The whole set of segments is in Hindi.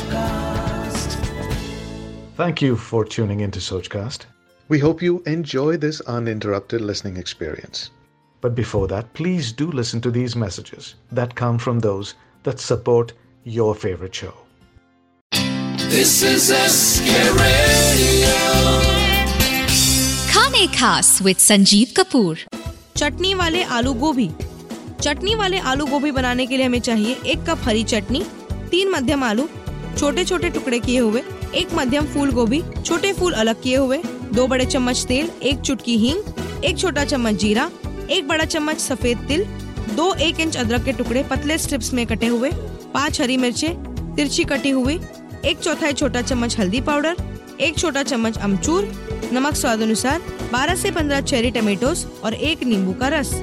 Sochcast. Thank you for tuning into Sochcast. We hope you enjoy this uninterrupted listening experience. But before that, please do listen to these messages that come from those that support your favorite show. This is SK Radio. खाने खास विद संजीव कपूर चटनी वाले आलू गोभी चटनी वाले आलू गोभी बनाने के लिए हमें चाहिए एक कप हरी चटनी तीन मध्यम आलू छोटे छोटे टुकड़े किए हुए, एक मध्यम फूल गोभी, छोटे फूल अलग किए हुए, दो बड़े चम्मच तेल, एक चुटकी हींग, एक छोटा चम्मच जीरा, एक बड़ा चम्मच सफ़ेद तिल, दो एक इंच अदरक के टुकड़े पतले स्ट्रिप्स में कटे हुए, पाँच हरी मिर्चे, तिरछी कटी हुई, एक चौथाई छोटा चम्मच हल्दी पाउडर, एक छोटा चम्मच अमचूर, नमक स्वाद अनुसार 12 से 15 चेरी टमेटोस और एक नींबू का रस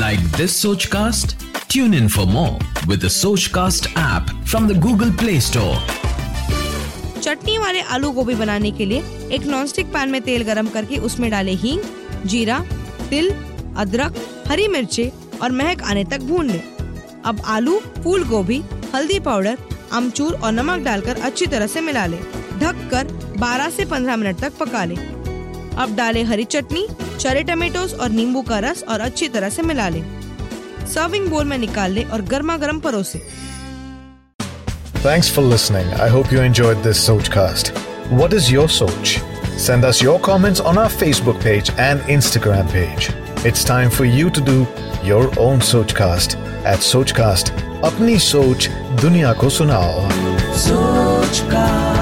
Like this Sochcast? Tune in for more with the Sochcast app from the Google Play Store. चटनी वाले आलू गोभी बनाने के लिए एक नॉनस्टिक पैन में तेल गरम करके उसमें डाले हींग, जीरा, तिल, अदरक, हरी मिर्चे और महक आने तक भून लें। अब आलू, फूल गोभी, हल्दी पाउडर, अमचूर और नमक डालकर अच्छी तरह से मिला लें। ढककर 12 से 15 मिनट तक पका लें। अब डालें हरी चटनी, चरे टमेटोस और नींबू का रस और अच्छी तरह से मिला लें। सर्विंग बोल में निकाल लें और गर्मा गर्म परोसें Thanks for listening. I hope you enjoyed this Sochcast. What is your Soch? Send us your comments on our Facebook page and Instagram page. It's time for you to do your own Sochcast at Sochcast. अपनी सोच दुनिया को सुनाओ Sochcast.